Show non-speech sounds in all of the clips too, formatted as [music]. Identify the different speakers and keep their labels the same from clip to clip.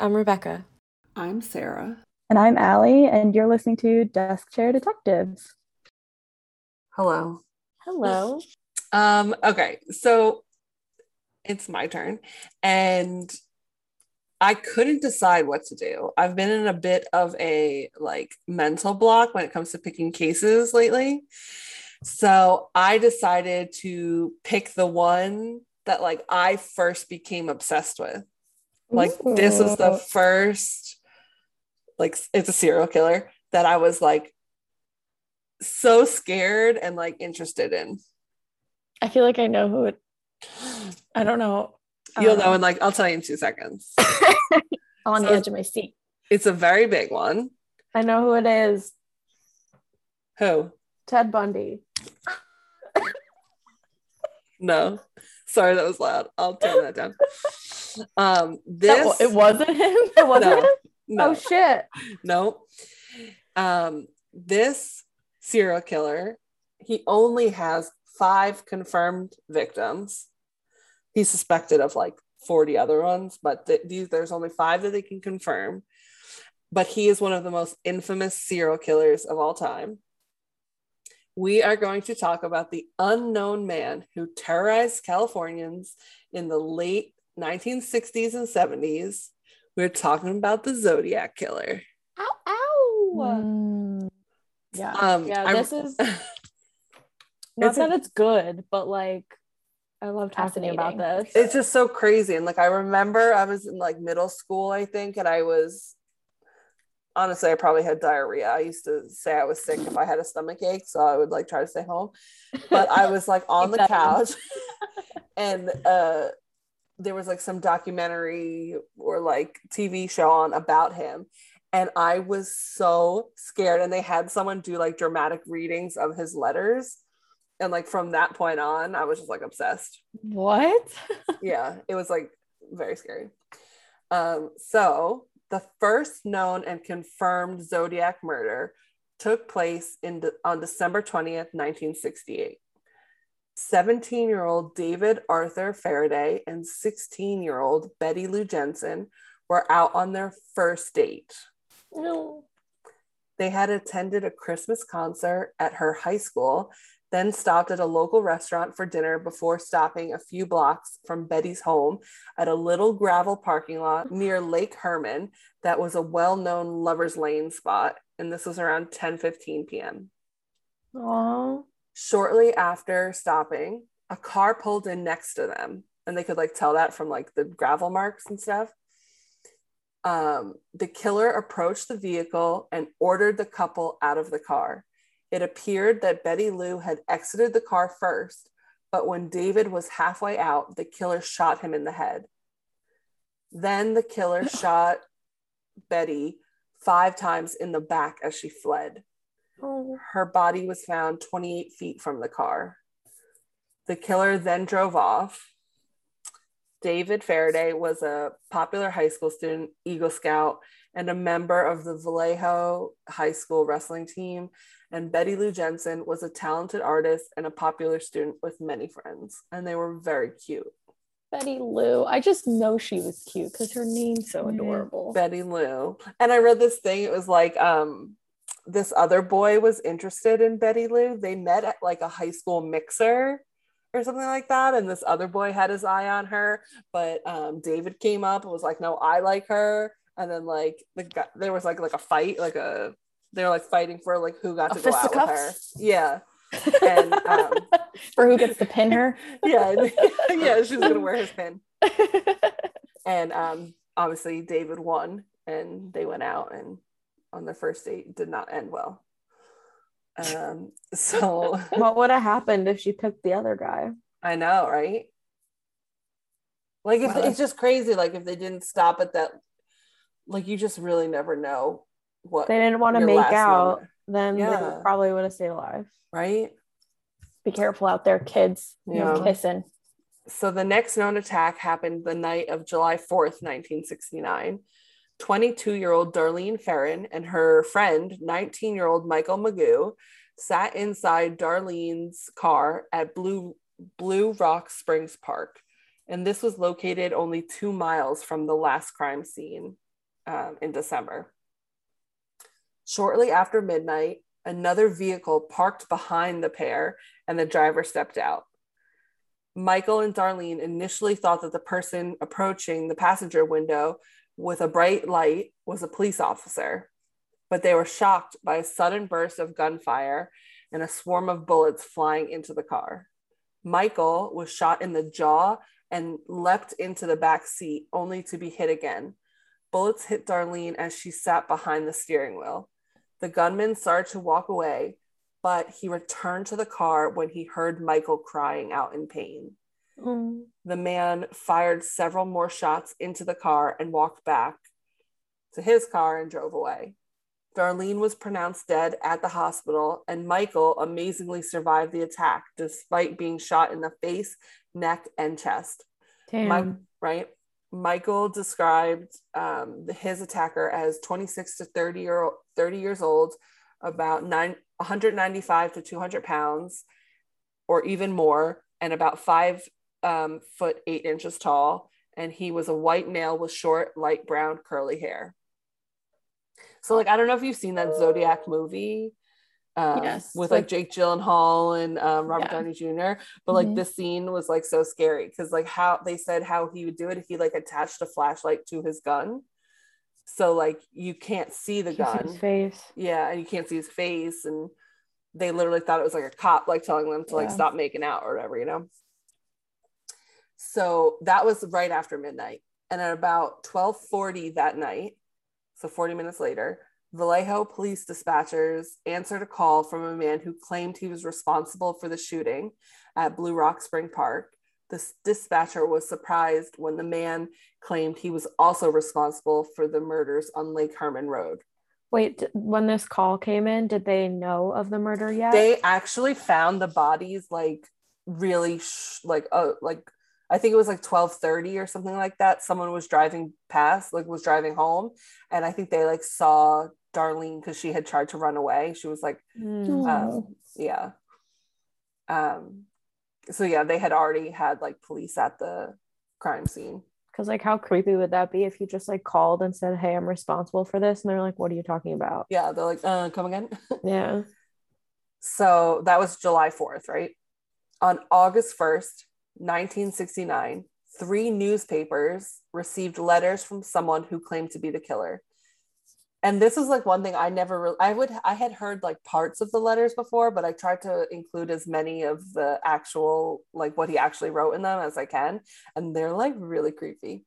Speaker 1: I'm Rebecca.
Speaker 2: I'm Sarah.
Speaker 3: And I'm Allie, and you're listening to Desk Chair Detectives.
Speaker 2: Hello.
Speaker 1: Hello.
Speaker 2: Um, okay, so it's my turn. And I couldn't decide what to do. I've been in a bit of a like mental block when it comes to picking cases lately. So I decided to pick the one that like I first became obsessed with. Like Ooh. this was the first like it's a serial killer that I was like so scared and like interested in.
Speaker 1: I feel like I know who it I don't know.
Speaker 2: You'll know um, in like I'll tell you in two seconds. [laughs]
Speaker 1: on so the edge of my seat.
Speaker 2: It's a very big one.
Speaker 1: I know who it is.
Speaker 2: Who?
Speaker 1: Ted Bundy. [laughs]
Speaker 2: no. Sorry, that was loud. I'll turn that down. Um, this
Speaker 1: that, it wasn't him. [laughs] It wasn't no, him. No. Oh shit.
Speaker 2: No. Um, this serial killer, he only has five confirmed victims. He's suspected of like 40 other ones, but th- these there's only five that they can confirm. But he is one of the most infamous serial killers of all time. We are going to talk about the unknown man who terrorized Californians in the late 1960s and 70s. We're talking about the Zodiac Killer.
Speaker 1: Ow, ow. Mm. Yeah. Um, yeah, this is [laughs] not that a, it's good, but like I love talking about this.
Speaker 2: It's just so crazy. And like I remember I was in like middle school, I think, and I was honestly, I probably had diarrhea. I used to say I was sick if I had a stomach ache, so I would like try to stay home. But I was like on the [laughs] couch [laughs] and uh there was like some documentary or like TV show on about him. And I was so scared. And they had someone do like dramatic readings of his letters and like from that point on i was just like obsessed
Speaker 1: what [laughs]
Speaker 2: yeah it was like very scary um so the first known and confirmed zodiac murder took place in de- on december 20th 1968 17 year old david arthur faraday and 16 year old betty lou jensen were out on their first date
Speaker 1: no
Speaker 2: they had attended a christmas concert at her high school then stopped at a local restaurant for dinner before stopping a few blocks from Betty's home at a little gravel parking lot near Lake Herman that was a well-known lover's lane spot and this was around 10:15 p.m.
Speaker 1: Aww.
Speaker 2: Shortly after stopping, a car pulled in next to them and they could like tell that from like the gravel marks and stuff. Um, the killer approached the vehicle and ordered the couple out of the car. It appeared that Betty Lou had exited the car first, but when David was halfway out, the killer shot him in the head. Then the killer [laughs] shot Betty five times in the back as she fled.
Speaker 1: Oh.
Speaker 2: Her body was found 28 feet from the car. The killer then drove off. David Faraday was a popular high school student, Eagle Scout, and a member of the Vallejo High School wrestling team and Betty Lou Jensen was a talented artist and a popular student with many friends, and they were very cute.
Speaker 1: Betty Lou. I just know she was cute because her name's so adorable.
Speaker 2: Betty Lou. And I read this thing, it was like um this other boy was interested in Betty Lou. They met at like a high school mixer or something like that. And this other boy had his eye on her, but um, David came up and was like, "No, I like her." And then like the guy, there was like like a fight, like a they're like fighting for like who got to go out with her. Yeah. And [laughs] um,
Speaker 1: for who gets to pin her. [laughs]
Speaker 2: yeah. [laughs] yeah, she's gonna wear his pin. and um obviously David won and they went out and on their first date did not end well. Um [laughs] so [laughs]
Speaker 1: what would have happened if she picked the other guy?
Speaker 2: I know, right? Like if it's just crazy, like if they didn't stop at that, like you just really never know what
Speaker 1: they didn't want to make out, moment. then yeah. they probably would have stayed alive.
Speaker 2: Right?
Speaker 1: Be careful out there, kids. Yeah. You're kissing.
Speaker 2: So the next known attack happened the night of July 4th, 1969. 22 year old Darlene Ferrin and her friend, 19 year old Michael Mageau, sat inside Darlene's car at Blue, Blue Rock Springs Park. And this was located only two miles from the last crime scene um, in December. Shortly after midnight, another vehicle parked behind the pair and the driver stepped out. Michael and Darlene initially thought that the person approaching the passenger window with a bright light was a police officer, but they were shocked by a sudden burst of gunfire and a swarm of bullets flying into the car. Michael was shot in the jaw and leapt into the back seat, only to be hit again. Bullets hit Darlene as she sat behind the steering wheel. The gunman started to walk away, but he returned to the car when he heard Michael crying out in pain. Mm. The man fired several more shots into the car and walked back to his car and drove away. Darlene was pronounced dead at the hospital, and Michael amazingly survived the attack despite being shot in the face, neck, and chest. Damn. My, right? Michael described um, his attacker as 26 to 30 year 30 years old, about nine, 195 to 200 pounds, or even more, and about five um, foot eight inches tall. And he was a white male with short, light brown, curly hair. So, like, I don't know if you've seen that Zodiac movie. Um, yes, with like, like, Jake Gyllenhaal and um, Robert yeah. Downey Jr. But like mm-hmm. this scene was like so scary because like how they said how he would do it, if he like attached a flashlight to his gun, so like you can't see the gun
Speaker 1: see face.
Speaker 2: Yeah, and you can't see his face, and they literally thought it was like a cop like telling them to yeah. like stop making out or whatever, you know. So that was right after midnight, and at about twelve forty that night, so forty minutes later Vallejo police dispatchers answered a call from a man who claimed he was responsible for the shooting at Blue Rock Spring Park. The dispatcher was surprised when the man claimed he was also responsible for the murders on Lake Herman Road.
Speaker 1: Wait, when this call came in, did they know of the murder yet?
Speaker 2: They actually found the bodies like really sh- like uh like I think it was like 12:30 or something like that. Someone was driving past, like was driving home, and I think they like saw Darlene because she had tried to run away. She was like, mm. um, yeah. Um, so yeah, they had already had like police at the crime scene.
Speaker 1: Because like, how creepy would that be if you just like called and said, "Hey, I'm responsible for this," and they're like, "What are you talking about?"
Speaker 2: Yeah, they're like, "Uh, come again." [laughs]
Speaker 1: yeah.
Speaker 2: So that was July 4th, right? On August 1st, 1969, three newspapers received letters from someone who claimed to be the killer. And this is like one thing i never really i would i had heard like parts of the letters before but i tried to include as many of the actual like what he actually wrote in them as i can and they're like really creepy.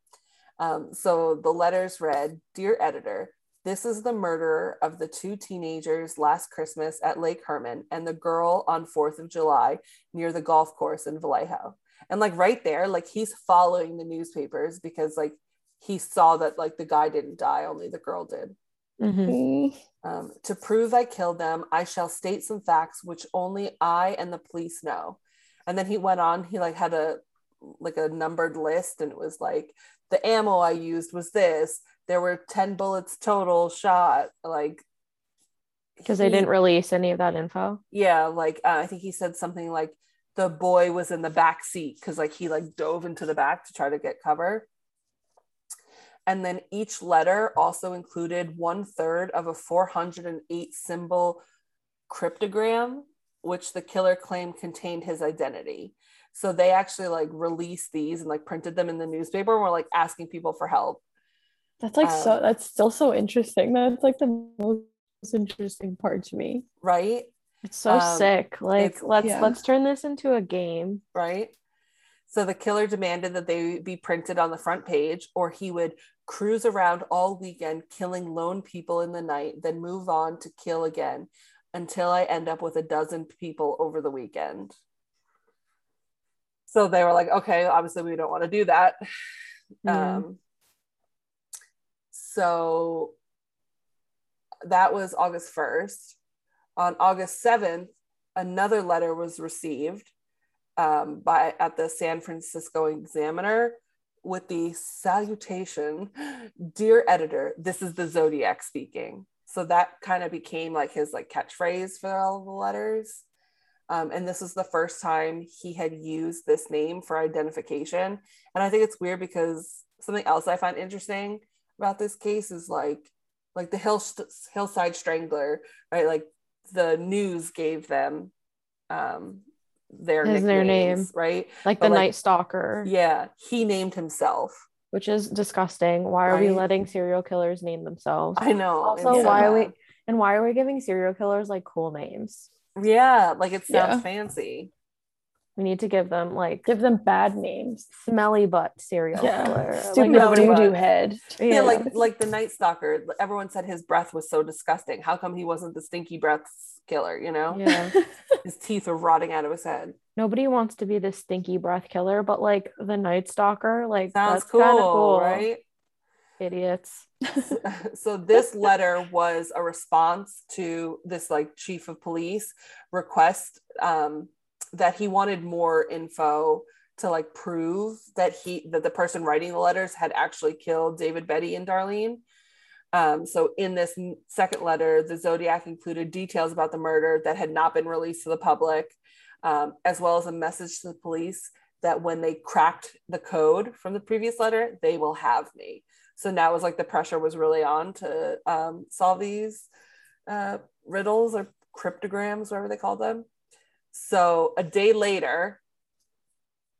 Speaker 2: Um, so the letters read dear editor this is the murderer of the two teenagers last christmas at lake herman and the girl on 4th of july near the golf course in vallejo and like right there like he's following the newspapers because like he saw that like the guy didn't die only the girl did Mm-hmm. Um, to prove I killed them, I shall state some facts which only I and the police know. And then he went on, he like had a like a numbered list, and it was like the ammo I used was this. There were 10 bullets total shot. Like
Speaker 1: because they didn't release any of that info.
Speaker 2: Yeah, like uh, I think he said something like the boy was in the back seat because like he like dove into the back to try to get cover. And then each letter also included one third of a 408 symbol cryptogram, which the killer claimed contained his identity. So they actually like released these and like printed them in the newspaper and were like asking people for help.
Speaker 1: That's like um, so that's still so interesting. That's like the most interesting part to me.
Speaker 2: Right?
Speaker 1: It's so um, sick. Like let's yeah. let's turn this into a game.
Speaker 2: Right? So the killer demanded that they be printed on the front page, or he would cruise around all weekend, killing lone people in the night, then move on to kill again until I end up with a dozen people over the weekend. So they were like, okay, obviously we don't want to do that. Mm. Um, so that was August 1st. On August 7th, another letter was received um, by at the San Francisco Examiner with the salutation, "Dear editor, this is the Zodiac speaking." So that kind of became like his like catchphrase for all the letters. Um, and this was the first time he had used this name for identification. And I think it's weird because something else I find interesting. about this case is like like the hill hillside strangler right like the news gave them um their their name. right?
Speaker 1: Like but the like, night stalker.
Speaker 2: yeah he named himself.
Speaker 1: Which is disgusting. Why are right? we letting serial killers name themselves?
Speaker 2: I know
Speaker 1: also why are we and why are we giving serial killers like cool names?
Speaker 2: Yeah like it sounds yeah. fancy
Speaker 1: we need to give them like give them bad names. Smelly butt serial yeah. killer.
Speaker 3: Stupid like, voodoo head.
Speaker 2: Yeah. yeah, like like the Night Stalker. Everyone said his breath was so disgusting. How come he wasn't the stinky breath killer? You know,
Speaker 1: yeah. [laughs]
Speaker 2: his teeth are rotting out of his head.
Speaker 1: Nobody wants to be the stinky breath killer, but like the Night Stalker, like sounds that's cool, cool,
Speaker 2: right?
Speaker 1: Idiots. [laughs]
Speaker 2: so this letter was a response to this like chief of police request um that he wanted more info to like prove that he that the person writing the letters had actually killed David, Betty, and Darlene. Um, so in this second letter, the Zodiac included details about the murder that had not been released to the public, um, as well as a message to the police that when they cracked the code from the previous letter, they will have me. So now it was like the pressure was really on to um, solve these uh, riddles or cryptograms, whatever they call them. So a day later,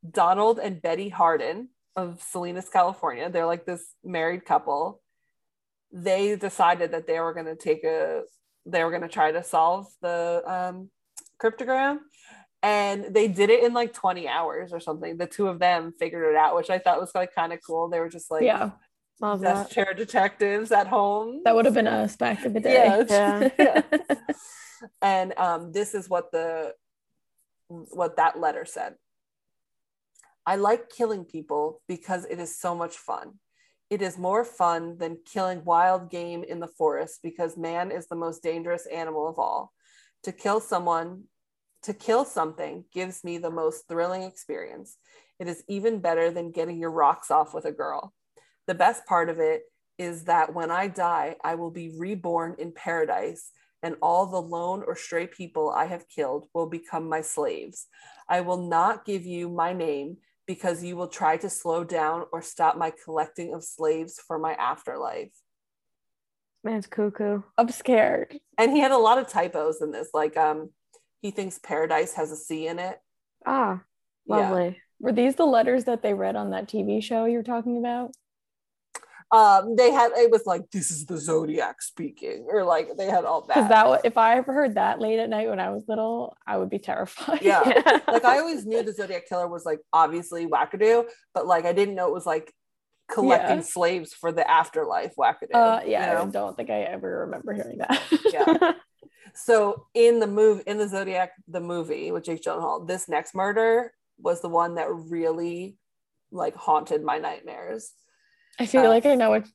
Speaker 2: Donald and Betty Harden of Salinas, California, they're like this married couple. They decided that they were going to take a, they were going to try to solve the um, cryptogram. And they did it in like 20 hours or something. The two of them figured it out, which I thought was like kind of cool. They were just like,
Speaker 1: yeah, love
Speaker 2: that. chair detectives at home.
Speaker 3: That would have been us back in the day.
Speaker 2: Yeah. yeah. [laughs] and um, this is what the what that letter said. I like killing people because it is so much fun. It is more fun than killing wild game in the forest because man is the most dangerous animal of all. To kill someone, to kill something gives me the most thrilling experience. It is even better than getting your rocks off with a girl. The best part of it is that when I die, I will be reborn in paradise and all the lone or stray people I have killed will become my slaves. I will not give you my name because you will try to slow down or stop my collecting of slaves for my afterlife.
Speaker 1: Man's cuckoo.
Speaker 3: I'm scared.
Speaker 2: And he had a lot of typos in this. Like, um, he thinks paradise has a C in it.
Speaker 1: Ah, lovely. Yeah.
Speaker 3: Were these the letters that they read on that TV show you're talking about?
Speaker 2: Um they had it was like this is the zodiac speaking or like they had all that.
Speaker 3: because that if i ever heard that late at night when i was little i would be terrified.
Speaker 2: Yeah. [laughs] Like i always knew the zodiac killer was like obviously wackadoo but like i didn't know it was like collecting yeah. slaves for the afterlife wackadoo
Speaker 3: uh, yeah you know? i don't think i ever remember hearing that.
Speaker 2: Yeah. So in the movie in the zodiac the movie with jake gyllenhaal this next murder was the one that really like haunted my nightmares
Speaker 3: I feel uh, like I know what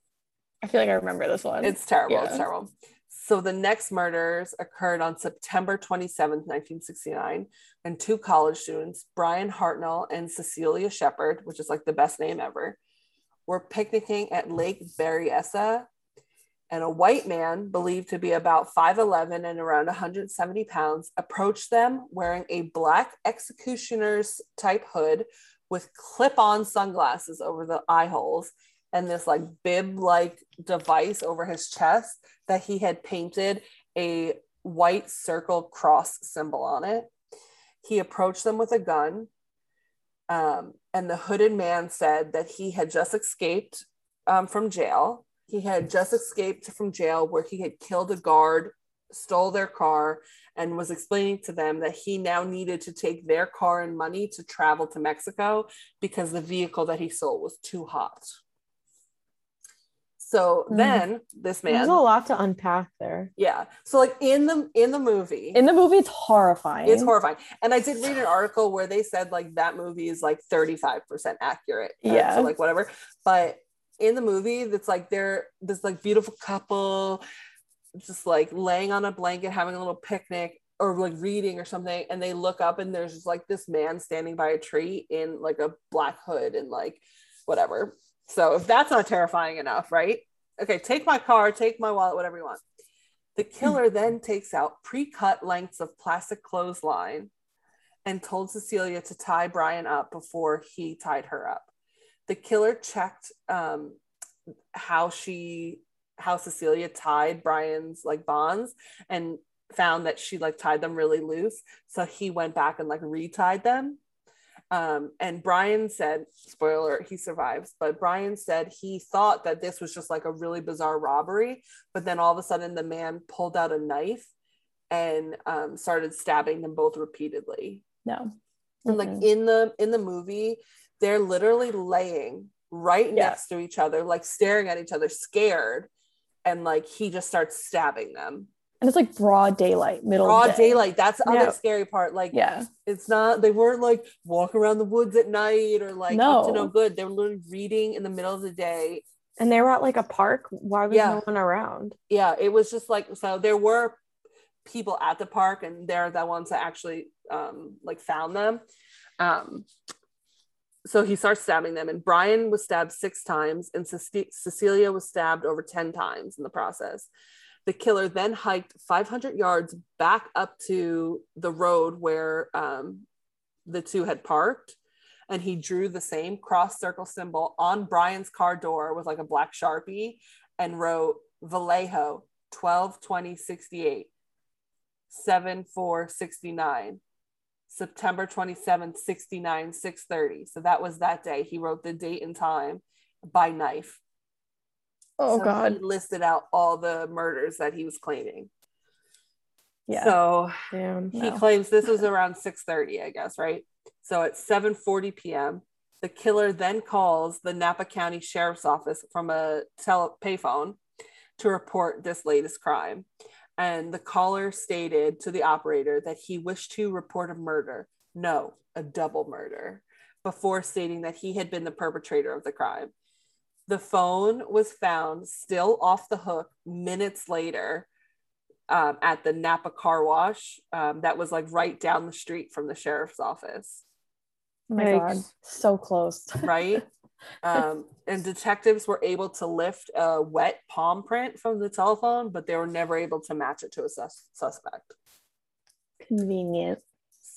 Speaker 3: I feel like I remember this one.
Speaker 2: It's terrible. Yeah. It's terrible. So the next murders occurred on September 27th, 1969, and two college students, Bryan Hartnell and Cecelia Shepard, which is like the best name ever, were picnicking at Lake Berryessa. And a white man, believed to be about 5'11 and around 170 pounds, approached them wearing a black executioner's type hood with clip on sunglasses over the eye holes and this like bib like device over his chest that he had painted a white circle cross symbol on it. He approached them with a gun. Um, and the hooded man said that he had just escaped um, from jail. He had just escaped from jail where he had killed a guard, stole their car, and was explaining to them that he now needed to take their car and money to travel to Mexico because the vehicle that he stole was too hot. So mm. then this man
Speaker 1: There's a lot to unpack there.
Speaker 2: Yeah. So like in the in the movie.
Speaker 3: In the movie it's horrifying.
Speaker 2: It's horrifying. And I did read an article where they said like that movie is like 35% accurate. Uh, yeah. So like whatever. But in the movie, it's like they're this like beautiful couple just like laying on a blanket having a little picnic or like reading or something and they look up and there's just like this man standing by a tree in like a black hood and like whatever so if that's not terrifying enough, right? Okay, take my car, take my wallet, whatever you want. The killer then takes out pre-cut lengths of plastic clothesline and told Cecelia to tie Bryan up before he tied her up. The killer checked um, how she how Cecelia tied Bryan's like bonds and found that she like tied them really loose. So he went back and like retied them. Um, and Bryan said, spoiler, he survives, but Bryan said he thought that this was just like a really bizarre robbery. But then all of a sudden, the man pulled out a knife and um, started stabbing them both repeatedly.
Speaker 3: No. Mm-hmm.
Speaker 2: And like in the in the movie, they're literally laying right yeah. next to each other, like staring at each other, scared. And like he just starts stabbing them
Speaker 3: and it's like broad daylight, middle
Speaker 2: broad daylight. That's the yeah. other scary part. Like,
Speaker 3: yeah,
Speaker 2: it's not. They weren't like walk around the woods at night or like no. up to no good. They were literally reading in the middle of the day.
Speaker 1: And they were at like a park. Why was yeah. no one around?
Speaker 2: Yeah, it was just like so. There were people at the park, and they're the ones that actually um like found them. Um, so he starts stabbing them, and Bryan was stabbed six times, and Cecelia was stabbed over ten times in the process. The killer then hiked 500 yards back up to the road where um, the two had parked. And he drew the same cross circle symbol on Bryan's car door with like a black sharpie and wrote Vallejo 12 20 68 7 4 69 September 27 69 630 so that was that day he wrote the date and time by knife
Speaker 3: Oh so God!
Speaker 2: Listed out all the murders that he was claiming.
Speaker 3: Yeah.
Speaker 2: So Damn, he no. claims this was around 6:30, I guess, right? So at 7:40 p.m., the killer then calls the Napa County Sheriff's Office from a tele payphone to report this latest crime. And the caller stated to the operator that he wished to report a murder, no, a double murder, before stating that he had been the perpetrator of the crime. The phone was found still off the hook minutes later um, at the Napa car wash um, that was like right down the street from the sheriff's office.
Speaker 3: Oh my like, God, so close.
Speaker 2: right? [laughs] Um, and detectives were able to lift a wet palm print from the telephone, but they were never able to match it to a sus- suspect.
Speaker 3: Convenient.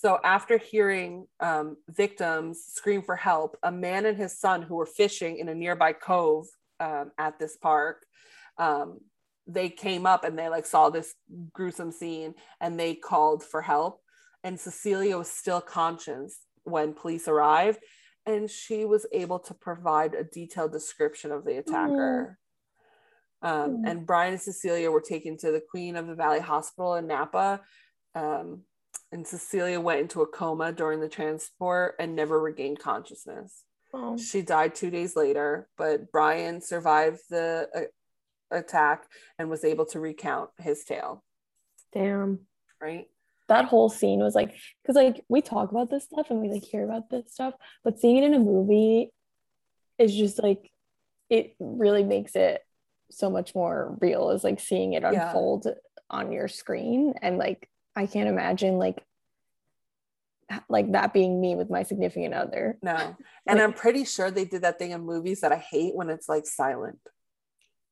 Speaker 2: So, after hearing um, victims scream for help, a man and his son who were fishing in a nearby cove um, at this park, um, they came up and they like saw this gruesome scene and they called for help. And Cecelia was still conscious when police arrived, and she was able to provide a detailed description of the attacker. Mm. Um, and Bryan and Cecelia were taken to the Queen of the Valley Hospital in Napa. Um, and Cecelia went into a coma during the transport and never regained consciousness. Oh. She died two days later, but Bryan survived the uh, attack and was able to recount his tale.
Speaker 3: Damn.
Speaker 2: Right?
Speaker 3: That whole scene was like, because like we talk about this stuff and we like hear about this stuff, but seeing it in a movie is just like, it really makes it so much more real is like seeing it unfold yeah. on your screen and like I can't imagine like like that being me with my significant other.
Speaker 2: No. [laughs] And like, I'm pretty sure they did that thing in movies that I hate when it's like silent.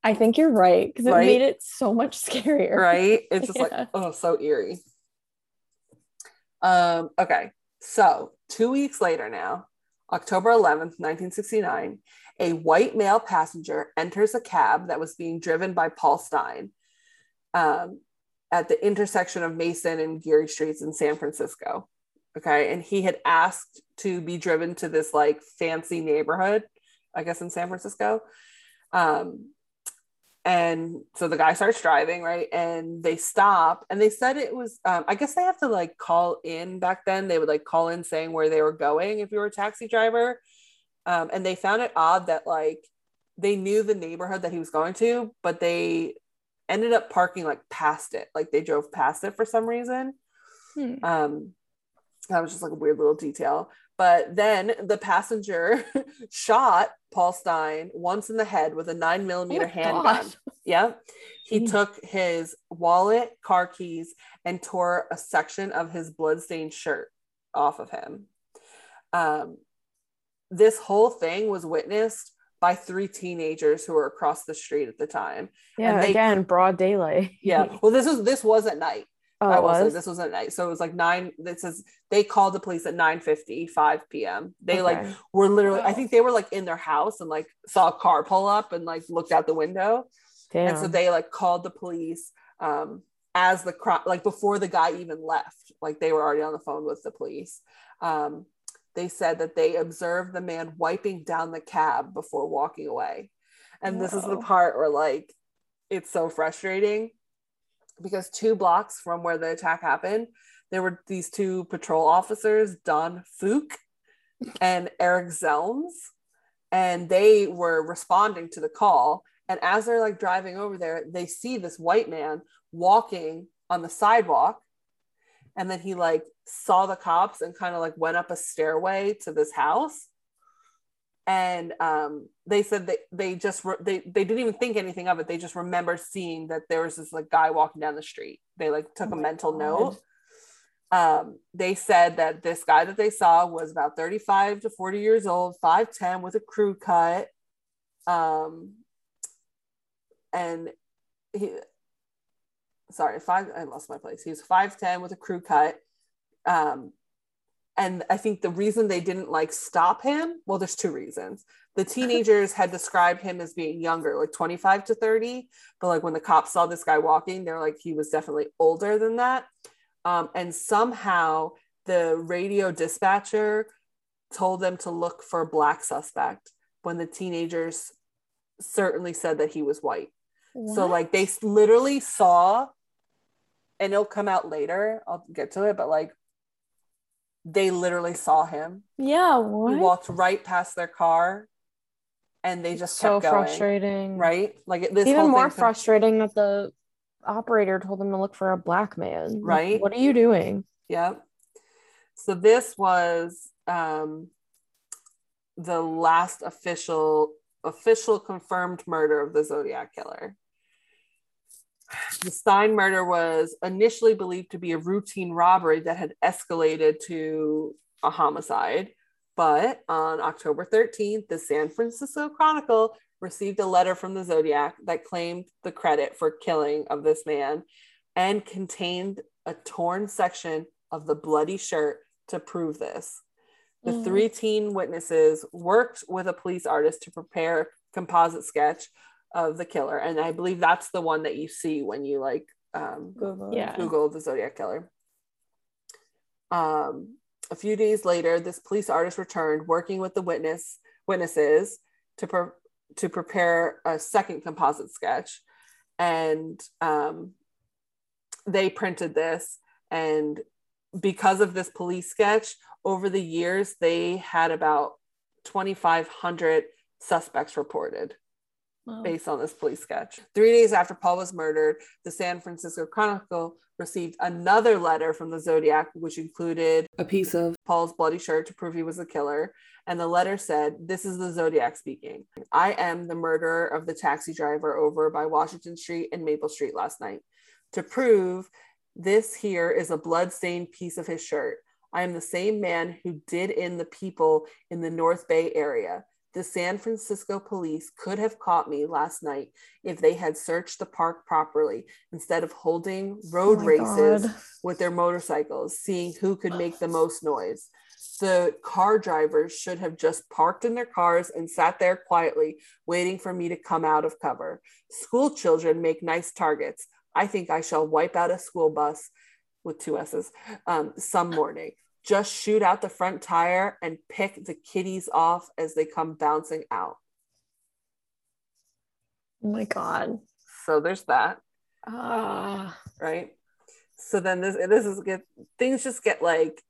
Speaker 3: I think you're right because it right? made it so much scarier.
Speaker 2: Right? [laughs] It's just yeah. like, oh, so eerie. Um, okay. So two weeks later now, October 11th, 1969, a white male passenger enters a cab that was being driven by Paul Stine. Um, at the intersection of Mason and Geary Streets in San Francisco. Okay. And he had asked to be driven to this like fancy neighborhood, I guess in San Francisco. Um, and so the guy starts driving, right? And they stop and they said it was, um, I guess they have to like call in back then. They would like call in saying where they were going if you were a taxi driver. Um, and they found it odd that like they knew the neighborhood that he was going to, but they ended up parking like past it. Like they drove past it for some reason. Hmm. Um, that was just like a weird little detail. But then the passenger [laughs] shot Paul Stine once in the head with a nine millimeter oh handgun. [laughs] Yeah. He took his wallet, car keys, and tore a section of his bloodstained shirt off of him. Um, this whole thing was witnessed by three teenagers who were across the street at the time.
Speaker 3: Yeah, they, again, broad daylight.
Speaker 2: yeah. [laughs] Well, this was this was at night. Oh, I was. This was at night. So it was like nine. It says they called the police at 9 50, 5 p.m. They okay. like were literally, I think they were like in their house and like saw a car pull up and like looked out the window. Damn. And so they like called the police um as the crime like before the guy even left. Like they were already on the phone with the police. Um they said that they observed the man wiping down the cab before walking away. And Whoa. this is the part where like it's so frustrating because two blocks from where the attack happened, there were these two patrol officers, Don Fouke and Eric Zelms, and they were responding to the call. And as they're like driving over there, they see this white man walking on the sidewalk. And then he like saw the cops and kind of like went up a stairway to this house and um, they said that they just re- they they didn't even think anything of it. They just remember seeing that there was this like guy walking down the street. They like took oh a mental God. note. Um, they said that this guy that they saw was about 35 to 40 years old, 5'10 with a crew cut. Um, and he, sorry, five, I lost my place. He was 5'10 with a crew cut. Um, and i think the reason they didn't like stop him well there's two reasons the [laughs] teenagers had described him as being younger like 25 to 30 but like when the cops saw this guy walking they're like he was definitely older than that um, and somehow the radio dispatcher told them to look for a black suspect when the teenagers certainly said that he was white what? so like they literally saw and it'll come out later i'll get to it but like they literally saw him.
Speaker 3: Yeah, what?
Speaker 2: He walked right past their car and they just so
Speaker 3: frustrating.
Speaker 2: Right? Like
Speaker 3: this even more frustrating that the operator told them to look for a black man.
Speaker 2: Right.
Speaker 3: Like, what are you doing?
Speaker 2: Yep. So this was um the last official official confirmed murder of the Zodiac killer. The Stine murder was initially believed to be a routine robbery that had escalated to a homicide. But on October 13th, the San Francisco Chronicle received a letter from the Zodiac that claimed the credit for killing of this man and contained a torn section of the bloody shirt to prove this. The mm. three teen witnesses worked with a police artist to prepare a composite sketch of the killer and i believe that's the one that you see when you like um, google, yeah. google the zodiac killer. Um, a few days later this police artist returned working with the witness witnesses to pre- to prepare a second composite sketch. And um, they printed this and because of this police sketch over the years they had about 2500 suspects reported wow. based on this police sketch. Three days after Paul was murdered, the San Francisco Chronicle received another letter from the Zodiac, which included a piece of Paul's bloody shirt to prove he was the killer. And the letter said, This is the Zodiac speaking. I am the murderer of the taxi driver over by Washington Street and Maple Street last night. To prove this here is a blood-stained piece of his shirt. I am the same man who did in the people in the North Bay area. The San Francisco police could have caught me last night if they had searched the park properly instead of holding road oh races God. with their motorcycles, seeing who could make the [sighs] most noise. The car drivers should have just parked in their cars and sat there quietly, waiting for me to come out of cover. School children make nice targets. I think I shall wipe out a school bus with two S's um, some morning just shoot out the front tire and pick the kitties off as they come bouncing out.
Speaker 3: Oh my god.
Speaker 2: So there's that.
Speaker 3: Ah.
Speaker 2: Right. So then this this is get things just get like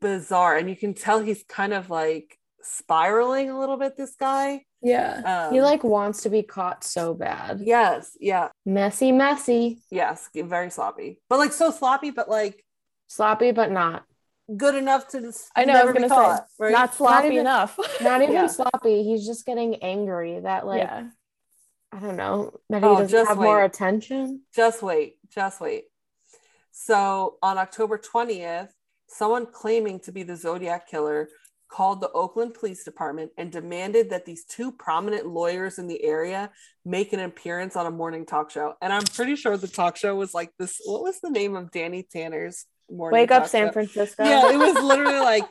Speaker 2: bizarre and you can tell he's kind of like spiraling a little bit this guy.
Speaker 3: Yeah. Um, he like wants to be caught so bad.
Speaker 2: Yes, yeah.
Speaker 3: Messy, messy.
Speaker 2: Yes, very sloppy. But like so sloppy but like
Speaker 3: sloppy but not
Speaker 2: good enough to
Speaker 3: I know I was gonna caught, say right? not sloppy not even, enough. [laughs] [laughs] not even yeah. sloppy. He's just getting angry that like yeah. I don't know that he oh, doesn't have wait. more attention.
Speaker 2: Just wait, just wait. So on October 20th, someone claiming to be the Zodiac killer called the Oakland Police Department and demanded that these two prominent lawyers in the area make an appearance on a morning talk show. And I'm pretty sure the talk show was like this. What was the name of Danny Tanner's morning?
Speaker 3: Wake up, San? Francisco.
Speaker 2: Yeah, it was literally [laughs] like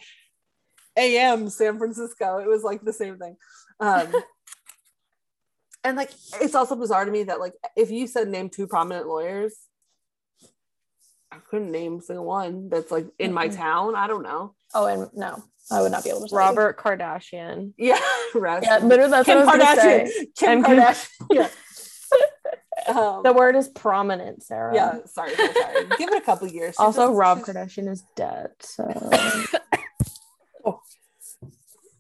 Speaker 2: AM San Francisco. It was like the same thing. Um, and like, it's also bizarre to me that like, if you said name two prominent lawyers, I couldn't name single one that's like in my town. I don't know.
Speaker 3: Oh, and no, I would not be able to.
Speaker 1: Robert you. Kardashian.
Speaker 2: Yeah, [laughs]
Speaker 3: yeah, literally that's Kim what I was Kardashian. Say. Kim Kardashian. [laughs] yeah. Um, the word is prominent, Sarah.
Speaker 2: Yeah, sorry, sorry. Give it a couple years.
Speaker 3: She also, Rob Kardashian is dead. So. [coughs]
Speaker 2: oh.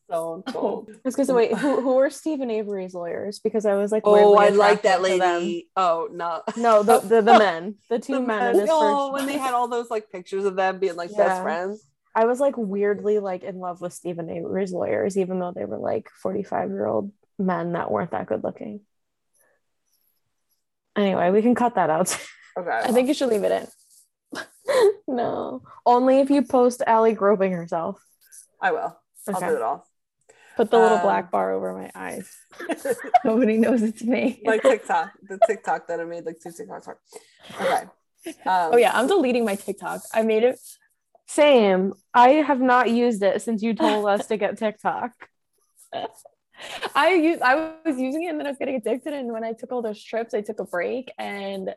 Speaker 2: So cold.
Speaker 3: I was gonna say, wait, who, who were Steven Avery's lawyers? Because I was like,
Speaker 2: oh, I like that lady. Oh no,
Speaker 3: no, the the, the [laughs] men, the two the men. men.
Speaker 2: oh, when they had all those like pictures of them being like yeah. best friends.
Speaker 3: I was like weirdly like in love with Steven Avery's lawyers, even though they were like 45 year old men that weren't that good looking. Anyway, we can cut that out. Okay. [laughs] I think you should leave it in. [laughs] no. Only if you post Allie groping herself.
Speaker 2: I will. Okay. I'll do it all.
Speaker 3: Put the little um, black bar over my eyes. [laughs] Nobody knows it's me.
Speaker 2: my TikTok, the TikTok that I made like two TikToks for. Okay.
Speaker 3: Um, oh yeah, I'm deleting my TikTok. I made it same. I have not used it since you told us to get TikTok. I use I was using it and then I was getting addicted. And when I took all those trips, I took a break. And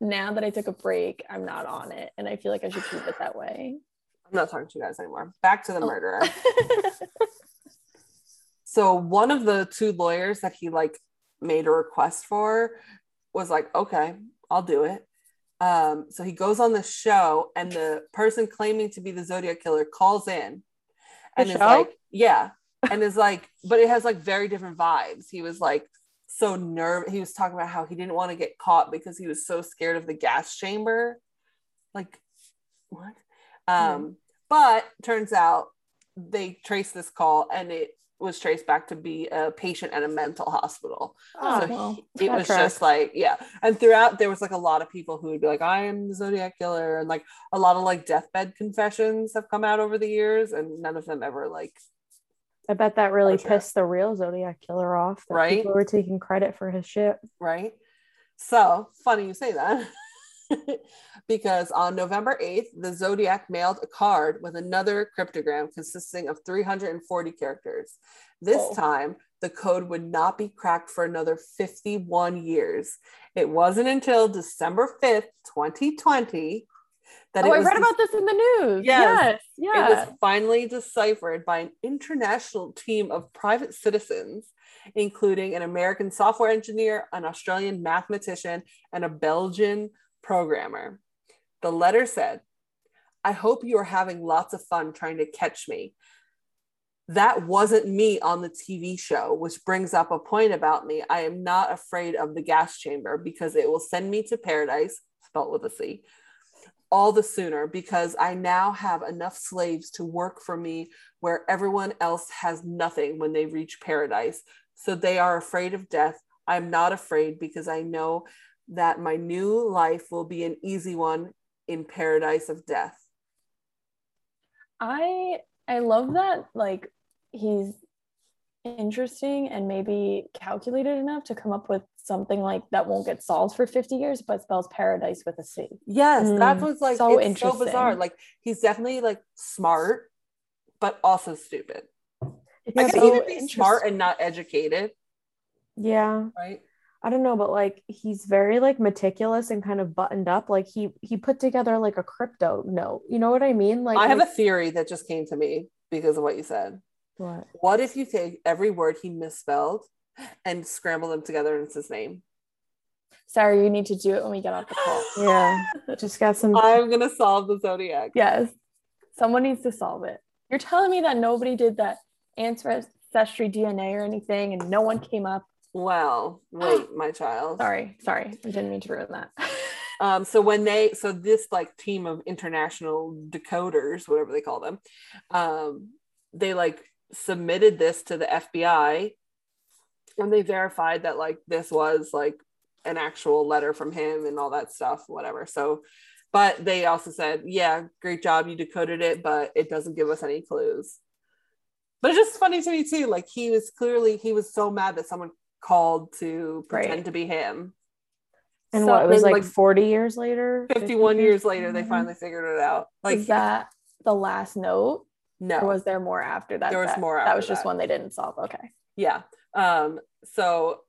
Speaker 3: now that I took a break, I'm not on it. And I feel like I should keep it that way.
Speaker 2: I'm not talking to you guys anymore. Back to the oh. murderer. [laughs] so one of the two lawyers that he like made a request for was like, okay, I'll do it. Um, so he goes on the show, and the person claiming to be the Zodiac killer calls in and the is show? like, yeah, and is like, but it has like very different vibes. He was like so nervous. He was talking about how he didn't want to get caught because he was so scared of the gas chamber. Like, what? Um, mm but turns out they traced this call and it was traced back to be a patient at a mental hospital. Oh, so well, he, it was tracks. just like, yeah. And throughout, there was like a lot of people who would be like, I am the Zodiac Killer. And like a lot of like deathbed confessions have come out over the years, and none of them ever like.
Speaker 3: I bet that really pissed the real Zodiac Killer off. That right. People were taking credit for his shit.
Speaker 2: Right. So funny you say that. [laughs] because on November 8th, the Zodiac mailed a card with another cryptogram consisting of 340 characters. This oh. time, the code would not be cracked for another 51 years. It wasn't until December 5th, 2020, that
Speaker 3: oh, I read about this in the news. Yes, yes,
Speaker 2: yes. It was finally deciphered by an international team of private citizens including an American software engineer, an Australian mathematician, and a Belgian programmer. The letter said, I hope you are having lots of fun trying to catch me. That wasn't me on the TV show, which brings up a point about me. I am not afraid of the gas chamber because it will send me to paradise, spelled with a C, all the sooner because I now have enough slaves to work for me where everyone else has nothing when they reach paradise. So they are afraid of death. I'm not afraid because I know that my new life will be an easy one in paradise of death.
Speaker 3: I I love that like he's interesting and maybe calculated enough to come up with something like that won't get solved for 50 years but spells paradise with a C.
Speaker 2: Yes, mm, that was like so it's so bizarre. Like he's definitely like smart but also stupid. It's I guess so even be smart and not educated.
Speaker 3: Yeah.
Speaker 2: Right.
Speaker 3: I don't know, but like he's very like meticulous and kind of buttoned up. Like he he put together like a crypto note. You know what I mean? Like
Speaker 2: I have
Speaker 3: like,
Speaker 2: a theory that just came to me because of what you said.
Speaker 3: What?
Speaker 2: What if you take every word he misspelled and scramble them together and it's his name?
Speaker 3: Sorry, you need to do it when we get off the call. [gasps] yeah. Just got some
Speaker 2: I'm gonna solve the zodiac.
Speaker 3: Yes. Someone needs to solve it. You're telling me that nobody did that ancestry DNA or anything and no one came up
Speaker 2: well, [gasps] wait, my child.
Speaker 3: Sorry, sorry. I didn't mean to ruin that. [laughs]
Speaker 2: um, so when they so this like team of international decoders, whatever they call them, um, they like submitted this to the FBI and they verified that like this was like an actual letter from him and all that stuff, whatever. So but they also said, yeah, great job, you decoded it, but it doesn't give us any clues. but it's just funny to me too. Like he was clearly he was so mad that someone called to pretend right. to be him.
Speaker 3: And so, what it was like, like 40 years later?
Speaker 2: 51 years, years later, they finally figured it out. Like
Speaker 3: is that the last note?
Speaker 2: No.
Speaker 3: Or was there more after that?
Speaker 2: There was
Speaker 3: that,
Speaker 2: more
Speaker 3: That was just that. one they didn't solve. Okay.
Speaker 2: Yeah. Um, so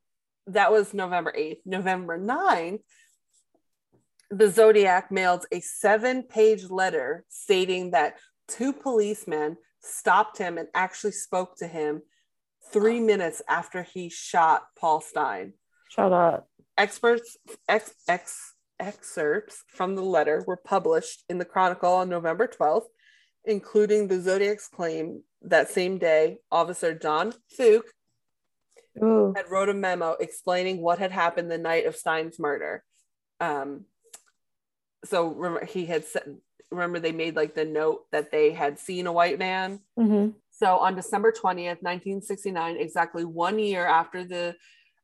Speaker 2: that was November 8th. November 9th, the Zodiac mailed a seven page letter stating that two policemen stopped him and actually spoke to him three minutes after he shot Paul Stine.
Speaker 3: Shut up.
Speaker 2: Experts, ex, ex, excerpts from the letter were published in the Chronicle on November 12th, including the Zodiac's claim that same day, Officer Don Fouke Ooh. had wrote a memo explaining what had happened the night of Stine's murder. Um, so remember, he had said, remember they made like the note that they had seen a white man.
Speaker 3: Mm-hmm.
Speaker 2: So on December 20th, 1969, exactly one year after the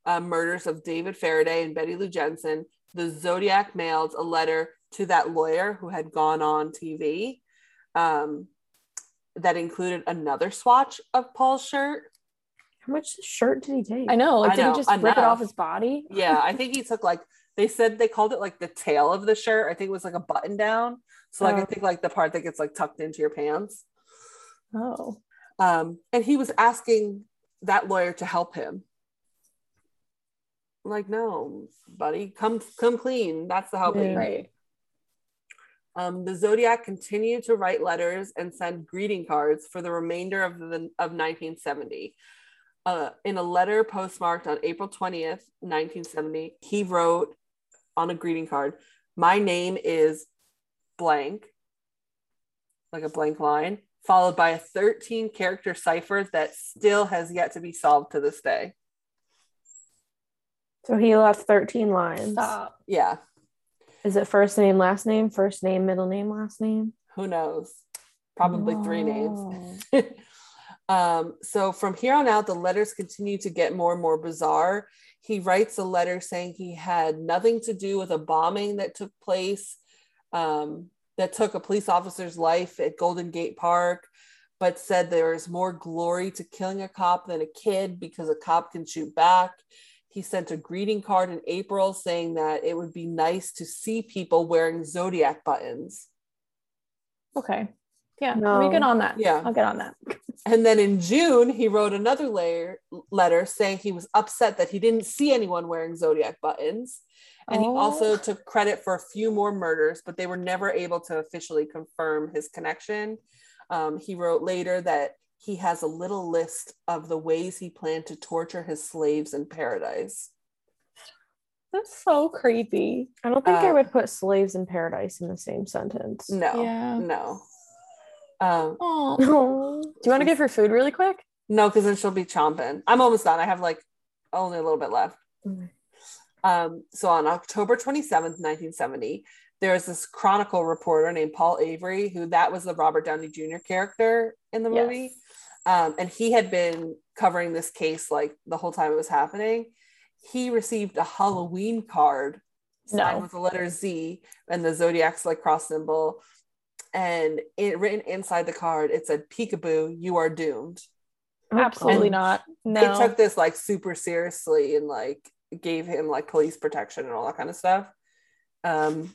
Speaker 2: uh, murders of David Faraday and Betty Lou Jensen, the Zodiac mailed a letter to that lawyer who had gone on TV um, that included another swatch of Paul's shirt.
Speaker 3: How much shirt did he take?
Speaker 1: I know. Like, I did know, he just enough. rip it off his body?
Speaker 2: Yeah, I think he took like they said they called it like the tail of the shirt. I think it was like a button down. So like oh. I think like the part that gets like tucked into your pants.
Speaker 3: Oh.
Speaker 2: Um, and he was asking that lawyer to help him. like, no, buddy, come come clean. That's the help.
Speaker 3: Yeah. Right.
Speaker 2: Um, the Zodiac continued to write letters and send greeting cards for the remainder of the of 1970. Uh, in a letter postmarked on April 20th, 1970, he wrote on a greeting card, "My name is blank," like a blank line, followed by a 13 character cipher that still has yet to be solved to this day.
Speaker 3: So he left 13 lines.
Speaker 2: Stop. Yeah.
Speaker 3: Is it first name, last name, first name, middle name, last name?
Speaker 2: Who knows? Probably three names. [laughs] um, so from here on out, the letters continue to get more and more bizarre. He writes a letter saying he had nothing to do with a bombing that took place um, that took a police officer's life at Golden Gate Park, but said there is more glory to killing a cop than a kid because a cop can shoot back. He sent a greeting card in April saying that it would be nice to see people wearing zodiac buttons.
Speaker 1: Okay. Yeah, no. we get on that.
Speaker 2: Yeah,
Speaker 1: I'll get on that. [laughs]
Speaker 2: And then in June, he wrote another layer, letter saying he was upset that he didn't see anyone wearing zodiac buttons. And oh. he also took credit for a few more murders, but they were never able to officially confirm his connection. Um, he wrote later that he has a little list of the ways he planned to torture his slaves in paradise.
Speaker 3: That's so creepy. I don't think uh, I would put slaves in paradise in the same sentence.
Speaker 2: No. Yeah. No. Um,
Speaker 3: oh. [laughs] Do you want to give her food really quick?
Speaker 2: No, because then she'll be chomping. I'm almost done. I have like only a little bit left. Mm-hmm. Um, so on October 27th, 1970, there's this Chronicle reporter named Paul Avery, who that was the Robert Downey Jr. character in the movie. Yes. Um, and he had been covering this case like the whole time it was happening. He received a Halloween card signed no. with the letter Z and the Zodiac's like cross symbol. And it written inside the card, it said, Peekaboo, you are doomed.
Speaker 1: Absolutely and not. No.
Speaker 2: They took this like super seriously and like gave him like police protection and all that kind of stuff. Um,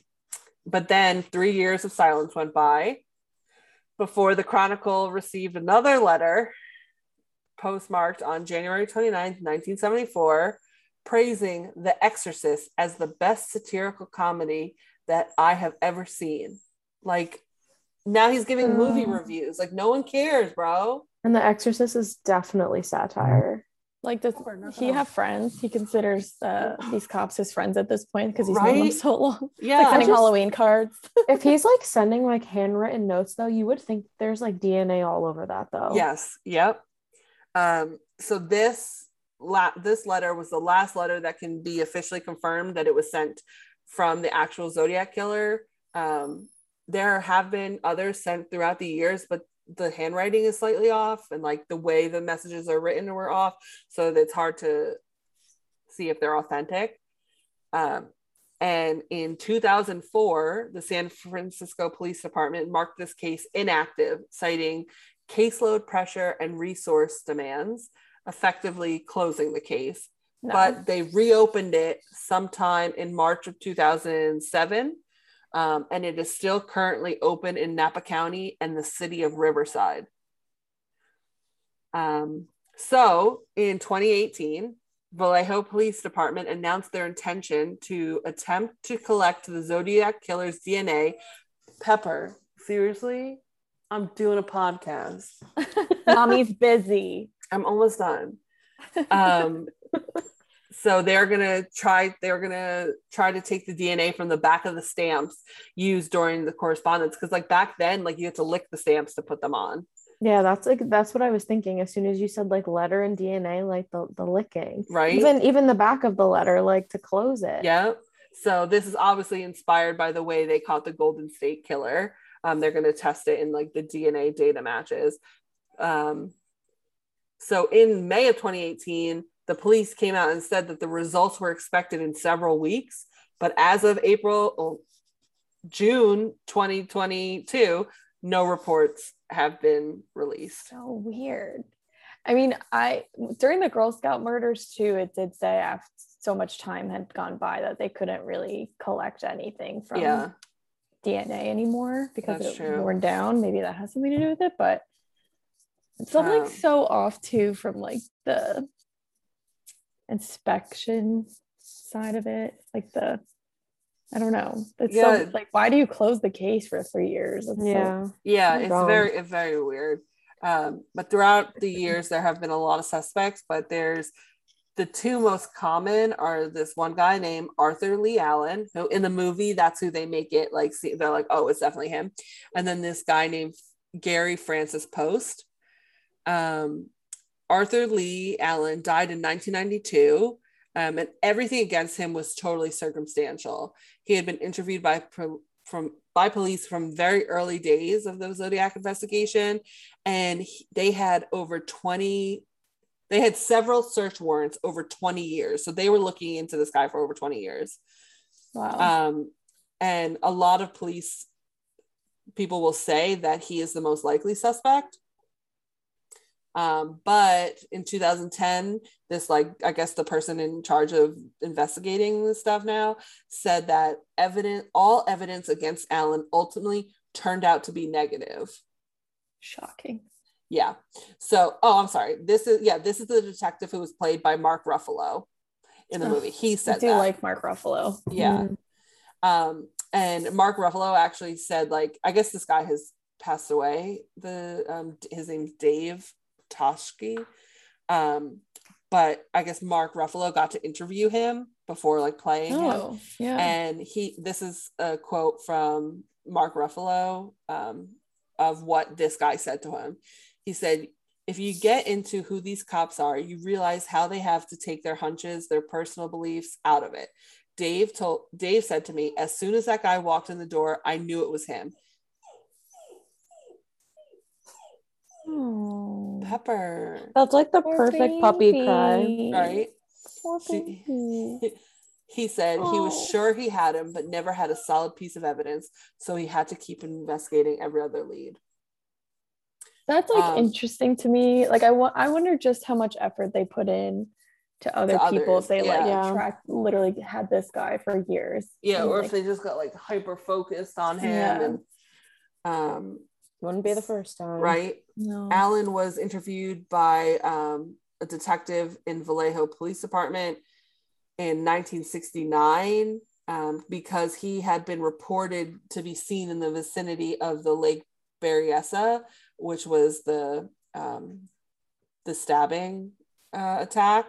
Speaker 2: but then three years of silence went by before the Chronicle received another letter postmarked on January 29th, 1974, praising The Exorcist as the best satirical comedy that I have ever seen. Like, now he's giving movie mm. reviews. Like, no one cares, bro.
Speaker 3: And The Exorcist is definitely satire.
Speaker 1: Like, does he have friends? He considers uh, these cops his friends at this point because he's right? known them so long. [laughs]
Speaker 2: Yeah,
Speaker 1: like sending just, Halloween cards. [laughs]
Speaker 3: if he's like sending like handwritten notes, though, you would think there's like DNA all over that, though.
Speaker 2: Yes. Yep. Um. So this la- this letter was the last letter that can be officially confirmed that it was sent from the actual Zodiac killer. Um, there have been others sent throughout the years, but the handwriting is slightly off and like the way the messages are written were off so that it's hard to see if they're authentic um, and in 2004 the san francisco police department marked this case inactive citing caseload pressure and resource demands, effectively closing the case. No. But they reopened it sometime in March of 2007. Um, and it is still currently open in Napa County and the city of Riverside. Um, so in 2018, Vallejo Police Department announced their intention to attempt to collect the Zodiac killer's DNA. Pepper, seriously? I'm doing a podcast. [laughs]
Speaker 3: Mommy's busy.
Speaker 2: I'm almost done. Um, [laughs] so they're gonna try. They're gonna try to take the DNA from the back of the stamps used during the correspondence, because like back then, like you had to lick the stamps to put them on.
Speaker 3: Yeah, that's like that's what I was thinking. As soon as you said like letter and DNA, like the the licking,
Speaker 2: right?
Speaker 3: Even even the back of the letter, like to close it.
Speaker 2: Yeah. So this is obviously inspired by the way they caught the Golden State Killer. Um, they're going to test it in like the DNA data matches. Um, so in May of 2018, the police came out and said that the results were expected in several weeks. But as of April, oh, June 2022, no reports have been released.
Speaker 3: So weird. I mean, I during the Girl Scout murders too, it did say after so much time had gone by that they couldn't really collect anything from yeah. DNA anymore because That's it was worn down. Maybe that has something to do with it, but it's um, so off too from like the inspection side of it, like the I don't know. It's yeah. so like why do you close the case for three years?
Speaker 2: It's yeah, so yeah, it's wrong. very it's very weird. Um, but throughout the years, there have been a lot of suspects, but there's the two most common are this one guy named Arthur Lee Allen, who in the movie, that's who they make it like, see, they're like, oh, it's definitely him. And then this guy named Gary Francis Poste. Um, Arthur Lee Allen died in 1992, um, and everything against him was totally circumstantial. He had been interviewed by from by police from very early days of the Zodiac investigation, and he, they had over 20 they had several search warrants over 20 years. So they were looking into this guy for over 20 years. Wow. Um, and a lot of police people will say that he is the most likely suspect. Um, but in 2010, this like I guess the person in charge of investigating this stuff now said that evidence, all evidence against Allen ultimately turned out to be negative.
Speaker 3: Shocking.
Speaker 2: Yeah. So, oh, I'm sorry. This is yeah. This is the detective who was played by Mark Ruffalo in the movie. He said,
Speaker 3: "I do that. like Mark Ruffalo."
Speaker 2: Yeah. Mm. Um, and Mark Ruffalo actually said, like, I guess this guy has passed away. The um, his name's Dave Toschi. Um, but I guess Mark Ruffalo got to interview him before like playing oh, him. Yeah. And he this is a quote from Mark Ruffalo um, of what this guy said to him. He said, if you get into who these cops are, you realize how they have to take their hunches, their personal beliefs out of it. Dave told Dave said to me, as soon as that guy walked in the door, I knew it was him. Oh, Pepper.
Speaker 3: That's like the Poor perfect baby. puppy cry.
Speaker 2: Right? She, [laughs] he said oh. he was oh. sure he had him, but never had a solid piece of evidence. So he had to keep investigating every other lead.
Speaker 3: That's like um, interesting to me. Like I want I wonder just how much effort they put in to other to people others, if they yeah. like yeah. track literally had this guy for years.
Speaker 2: Yeah, or like, if they just got like hyper focused on him yeah. and
Speaker 3: um wouldn't be the first time.
Speaker 2: Right. No. Allen was interviewed by um, a detective in Vallejo Police Department in 1969 um, because he had been reported to be seen in the vicinity of the Lake Berryessa which was the um, the stabbing uh, attack.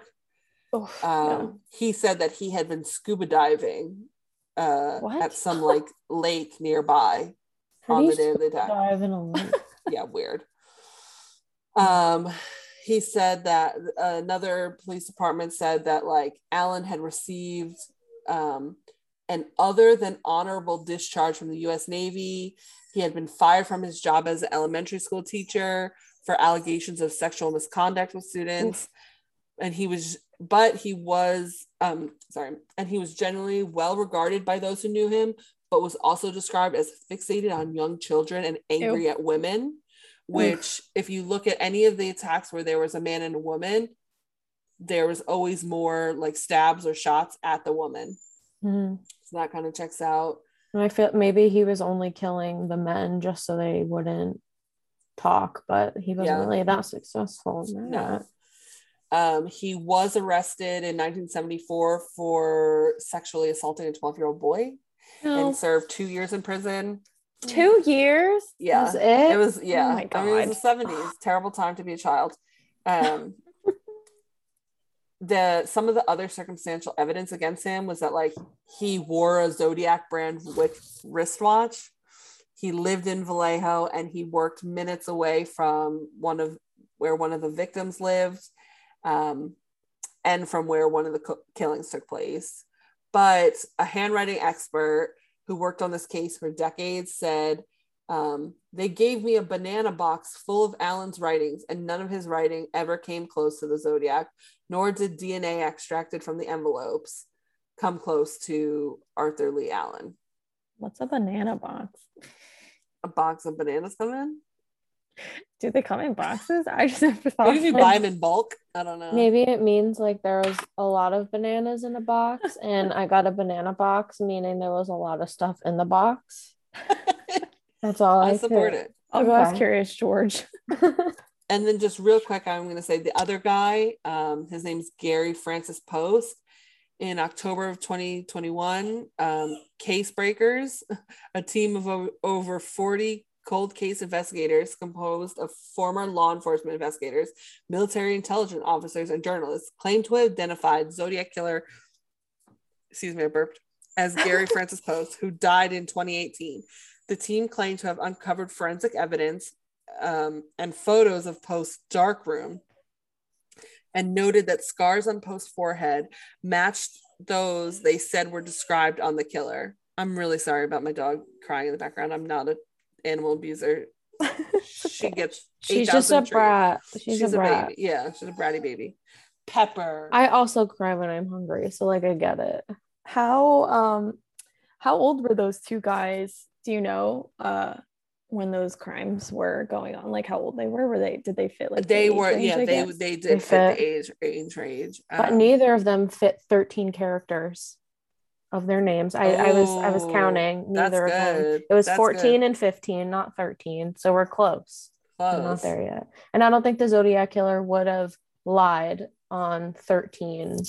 Speaker 2: Oh, um, yeah. He said that he had been scuba diving uh, at some like lake nearby How on the day of the attack. [laughs] Yeah, weird. Um, he said that another police department said that like Allen had received um, an other than honorable discharge from the U.S. Navy he had been fired from his job as an elementary school teacher for allegations of sexual misconduct with students. Oof. And he was, but he was, um, sorry, and he was generally well regarded by those who knew him, but was also described as fixated on young children and angry Ew. at women, which if you look at any of the attacks where there was a man and a woman there was always more like stabs or shots at the woman mm-hmm. so that kind of checks out
Speaker 3: and i feel maybe he was only killing the men just so they wouldn't talk but he wasn't yeah. really that successful in that.
Speaker 2: No. Um, he was arrested in 1974 for sexually assaulting a 12 year old boy no. and served two years in prison.
Speaker 3: Two years?
Speaker 2: Yeah. Was it? it was, yeah. Oh my God. I mean, it was the 70s. [sighs] Terrible time to be a child. Um, the some of the other circumstantial evidence against him was that like he wore a Zodiac brand with wristwatch. He lived in Vallejo and he worked minutes away from one of where one of the victims lived um, and from where one of the co- killings took place. But a handwriting expert who worked on this case for decades said um, they gave me a banana box full of Allen's writings, and none of his writing ever came close to the Zodiac, nor did DNA extracted from the envelopes come close to Arthur Lee Allen.
Speaker 3: What's a banana box?
Speaker 2: A box of bananas come in?
Speaker 3: Do they come in boxes? I just never thought.
Speaker 2: Maybe if you buy them in bulk. I don't know.
Speaker 3: Maybe it means like there was a lot of bananas in a box, [laughs] and I got a banana box, meaning there was a lot of stuff in the box. [laughs] That's all I, I support it. I'll okay. go ask Curious George. [laughs]
Speaker 2: and then just real quick, I'm going to say the other guy. Um, his name's Gary Francis Poste. In October of 2021, um, Case Breakers, a team of over 40 cold case investigators composed of former law enforcement investigators, military intelligence officers, and journalists claim to have identified Zodiac killer, excuse me, I burped, as [laughs] Gary Francis Poste, who died in 2018. The team claimed to have uncovered forensic evidence um, and photos of Poste's dark room and noted that scars on Poste's forehead matched those they said were described on the killer. I'm really sorry about my dog crying in the background. I'm not a animal abuser. she [laughs] gets she's just a brat. She's, she's a, a brat. baby. Yeah, she's a bratty baby. Pepper.
Speaker 3: I also cry when I'm hungry, so like I get it. How um how old were those two guys? Do you know uh when those crimes were going on? Like how old they were? Were they did they fit like
Speaker 2: they the were range, yeah, they they did they fit, fit the age age range.
Speaker 3: Um, but neither of them fit 13 characters of their names. I, oh, I was I was counting neither of them. It was that's 14 good. and 15, not 13. So we're close. Close. We're not there yet. And I don't think the Zodiac killer would have lied on 13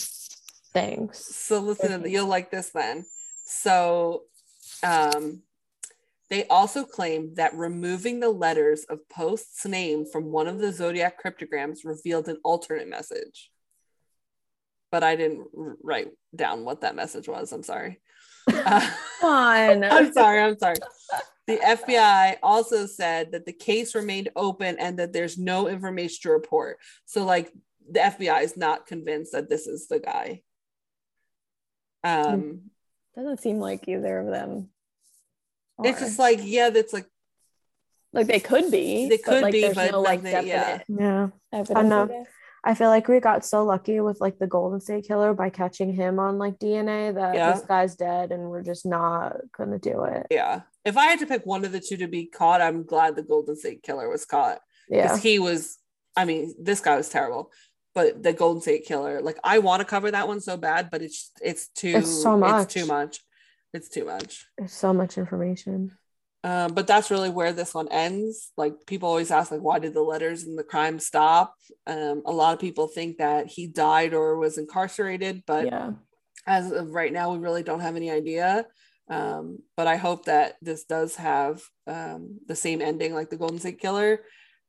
Speaker 3: things.
Speaker 2: So listen, you'll like this then. So um they also claim that removing the letters of Poste's name from one of the Zodiac cryptograms revealed an alternate message but I didn't write down what that message was. I'm sorry. [laughs] Uh, [laughs] on. I'm sorry. I'm sorry. The FBI also said that the case remained open and that there's no information to report. So, like, the FBI is not convinced that this is the guy.
Speaker 3: Um, doesn't seem like either of them.
Speaker 2: Are. It's just like, yeah, that's like,
Speaker 3: like they could be.
Speaker 2: They could but, like, be, but no, like, definite,
Speaker 3: yeah, yeah. I know. I feel like we got so lucky with like the Golden State Killer by catching him on like DNA that yeah. this guy's dead and we're just not gonna do it.
Speaker 2: Yeah. If I had to pick one of the two to be caught, I'm glad the Golden State Killer was caught. Yeah. Because he was, I mean, this guy was terrible. But the Golden State Killer, like I want to cover that one so bad, but it's it's too it's so much. It's too much. It's too much.
Speaker 3: It's so much information.
Speaker 2: Um, but that's really where this one ends. Like people always ask, like, why did the letters and the crime stop? Um, a lot of people think that he died or was incarcerated, but yeah. as of right now, we really don't have any idea. Um, but I hope that this does have um, the same ending like the Golden State Killer,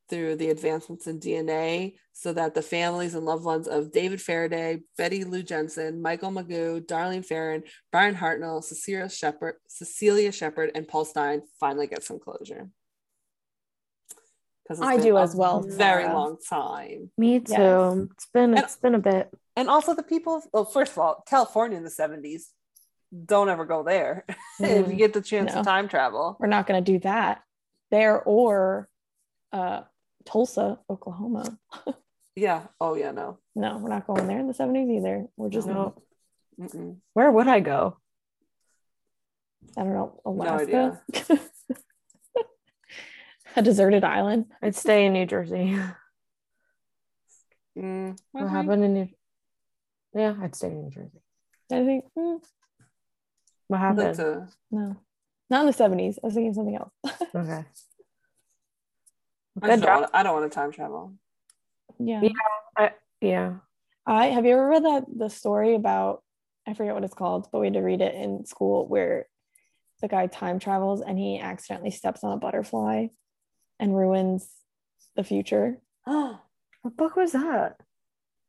Speaker 2: through the advancements in DNA so that the families and loved ones of David Faraday, Betty Lou Jensen, Michael Mageau, Darlene Ferrin, Bryan Hartnell, Cecelia Shepard, Cecelia Shepard, and Paul Stine finally get some closure.
Speaker 3: Because I do as well.
Speaker 2: Very long time.
Speaker 3: Me too. Yes. It's been it's and, been a bit.
Speaker 2: And also the people. Well, first of all, California in the seventies. Don't ever go there mm, [laughs] if you get the chance no. to time travel.
Speaker 3: We're not going to do that there or uh, Tulsa, Oklahoma.
Speaker 2: yeah. Oh yeah. No.
Speaker 3: No, we're not going there in the seventies either. We're just no. Where would I go? I don't know. Alaska. No [laughs] A deserted island.
Speaker 1: I'd stay in New Jersey. [laughs] Mm, what happened in New? Yeah, I'd stay in New Jersey.
Speaker 3: I think. Mm.
Speaker 1: What happened? A...
Speaker 3: No, not in the seventies. I was thinking something else. [laughs]
Speaker 1: okay.
Speaker 2: I, don't want, I don't want to time travel.
Speaker 3: Yeah. Yeah.
Speaker 1: I, yeah.
Speaker 3: I have you ever read that the story about I forget what it's called, but we had to read it in school where the guy time travels and he accidentally steps on a butterfly and ruins the future.
Speaker 1: Oh, [gasps] what book was that?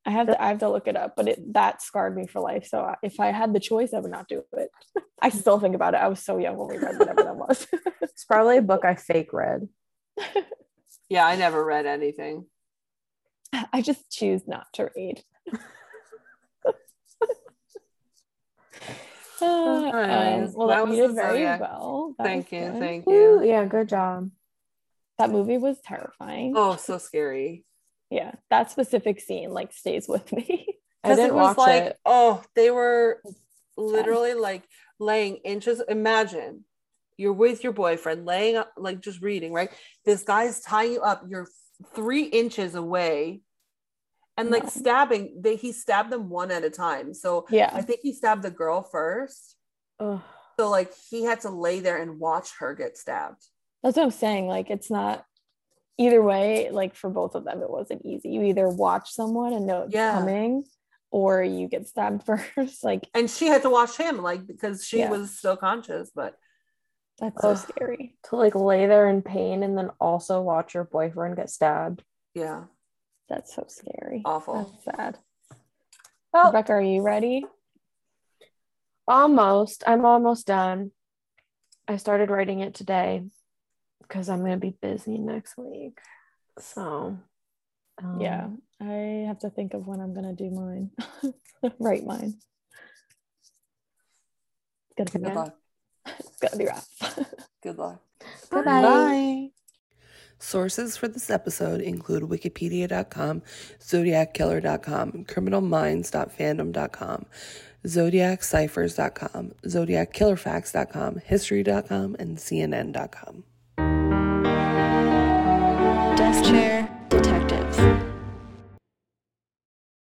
Speaker 3: I have to I have to look it up, but it that scarred me for life. So if I had the choice, I would not do it. [laughs] I still think about it. I was so young when we read whatever that was. [laughs]
Speaker 1: it's probably a book I fake read. [laughs]
Speaker 2: yeah, I never read anything.
Speaker 3: I just choose not to read. [laughs] Uh, um, well, that you did very well.
Speaker 2: That thank you, good. thank you.
Speaker 1: yeah, good job.
Speaker 3: That movie was terrifying.
Speaker 2: Oh, so scary.
Speaker 3: Yeah, that specific scene like stays with me. [laughs]
Speaker 2: Because it was like, it. oh, they were literally like laying inches. Imagine you're with your boyfriend, laying up, like just reading, right? This guy's tying you up. You're three inches away and like stabbing they he stabbed them one at a time so
Speaker 3: yeah
Speaker 2: i think he stabbed the girl first
Speaker 3: Ugh.
Speaker 2: so like he had to lay there and watch her get stabbed
Speaker 3: that's what i'm saying like it's not either way like for both of them it wasn't easy you either watch someone and know it's yeah. coming or you get stabbed [laughs] first like
Speaker 2: and she had to watch him like because she yeah. was still conscious but
Speaker 3: that's so scary
Speaker 1: to like lay there in pain and then also watch your boyfriend get stabbed
Speaker 2: yeah
Speaker 3: that's so scary.
Speaker 2: Awful.
Speaker 3: That's sad. Well, Rebecca, are you ready?
Speaker 1: Almost. I'm almost done. I started writing it today because I'm going to be busy next week. So,
Speaker 3: um, yeah, I have to think of when I'm going to do mine. [laughs] Write mine.
Speaker 2: It's gonna be Good luck.
Speaker 3: It's gonna be rough. [laughs]
Speaker 2: Good luck.
Speaker 3: Bye-bye. Bye.
Speaker 2: Sources for this episode include wikipedia.com, zodiackiller.com, criminalminds.fandom.com, zodiacciphers.com, zodiackillerfacts.com, history.com, and cnn.com. Desk chair.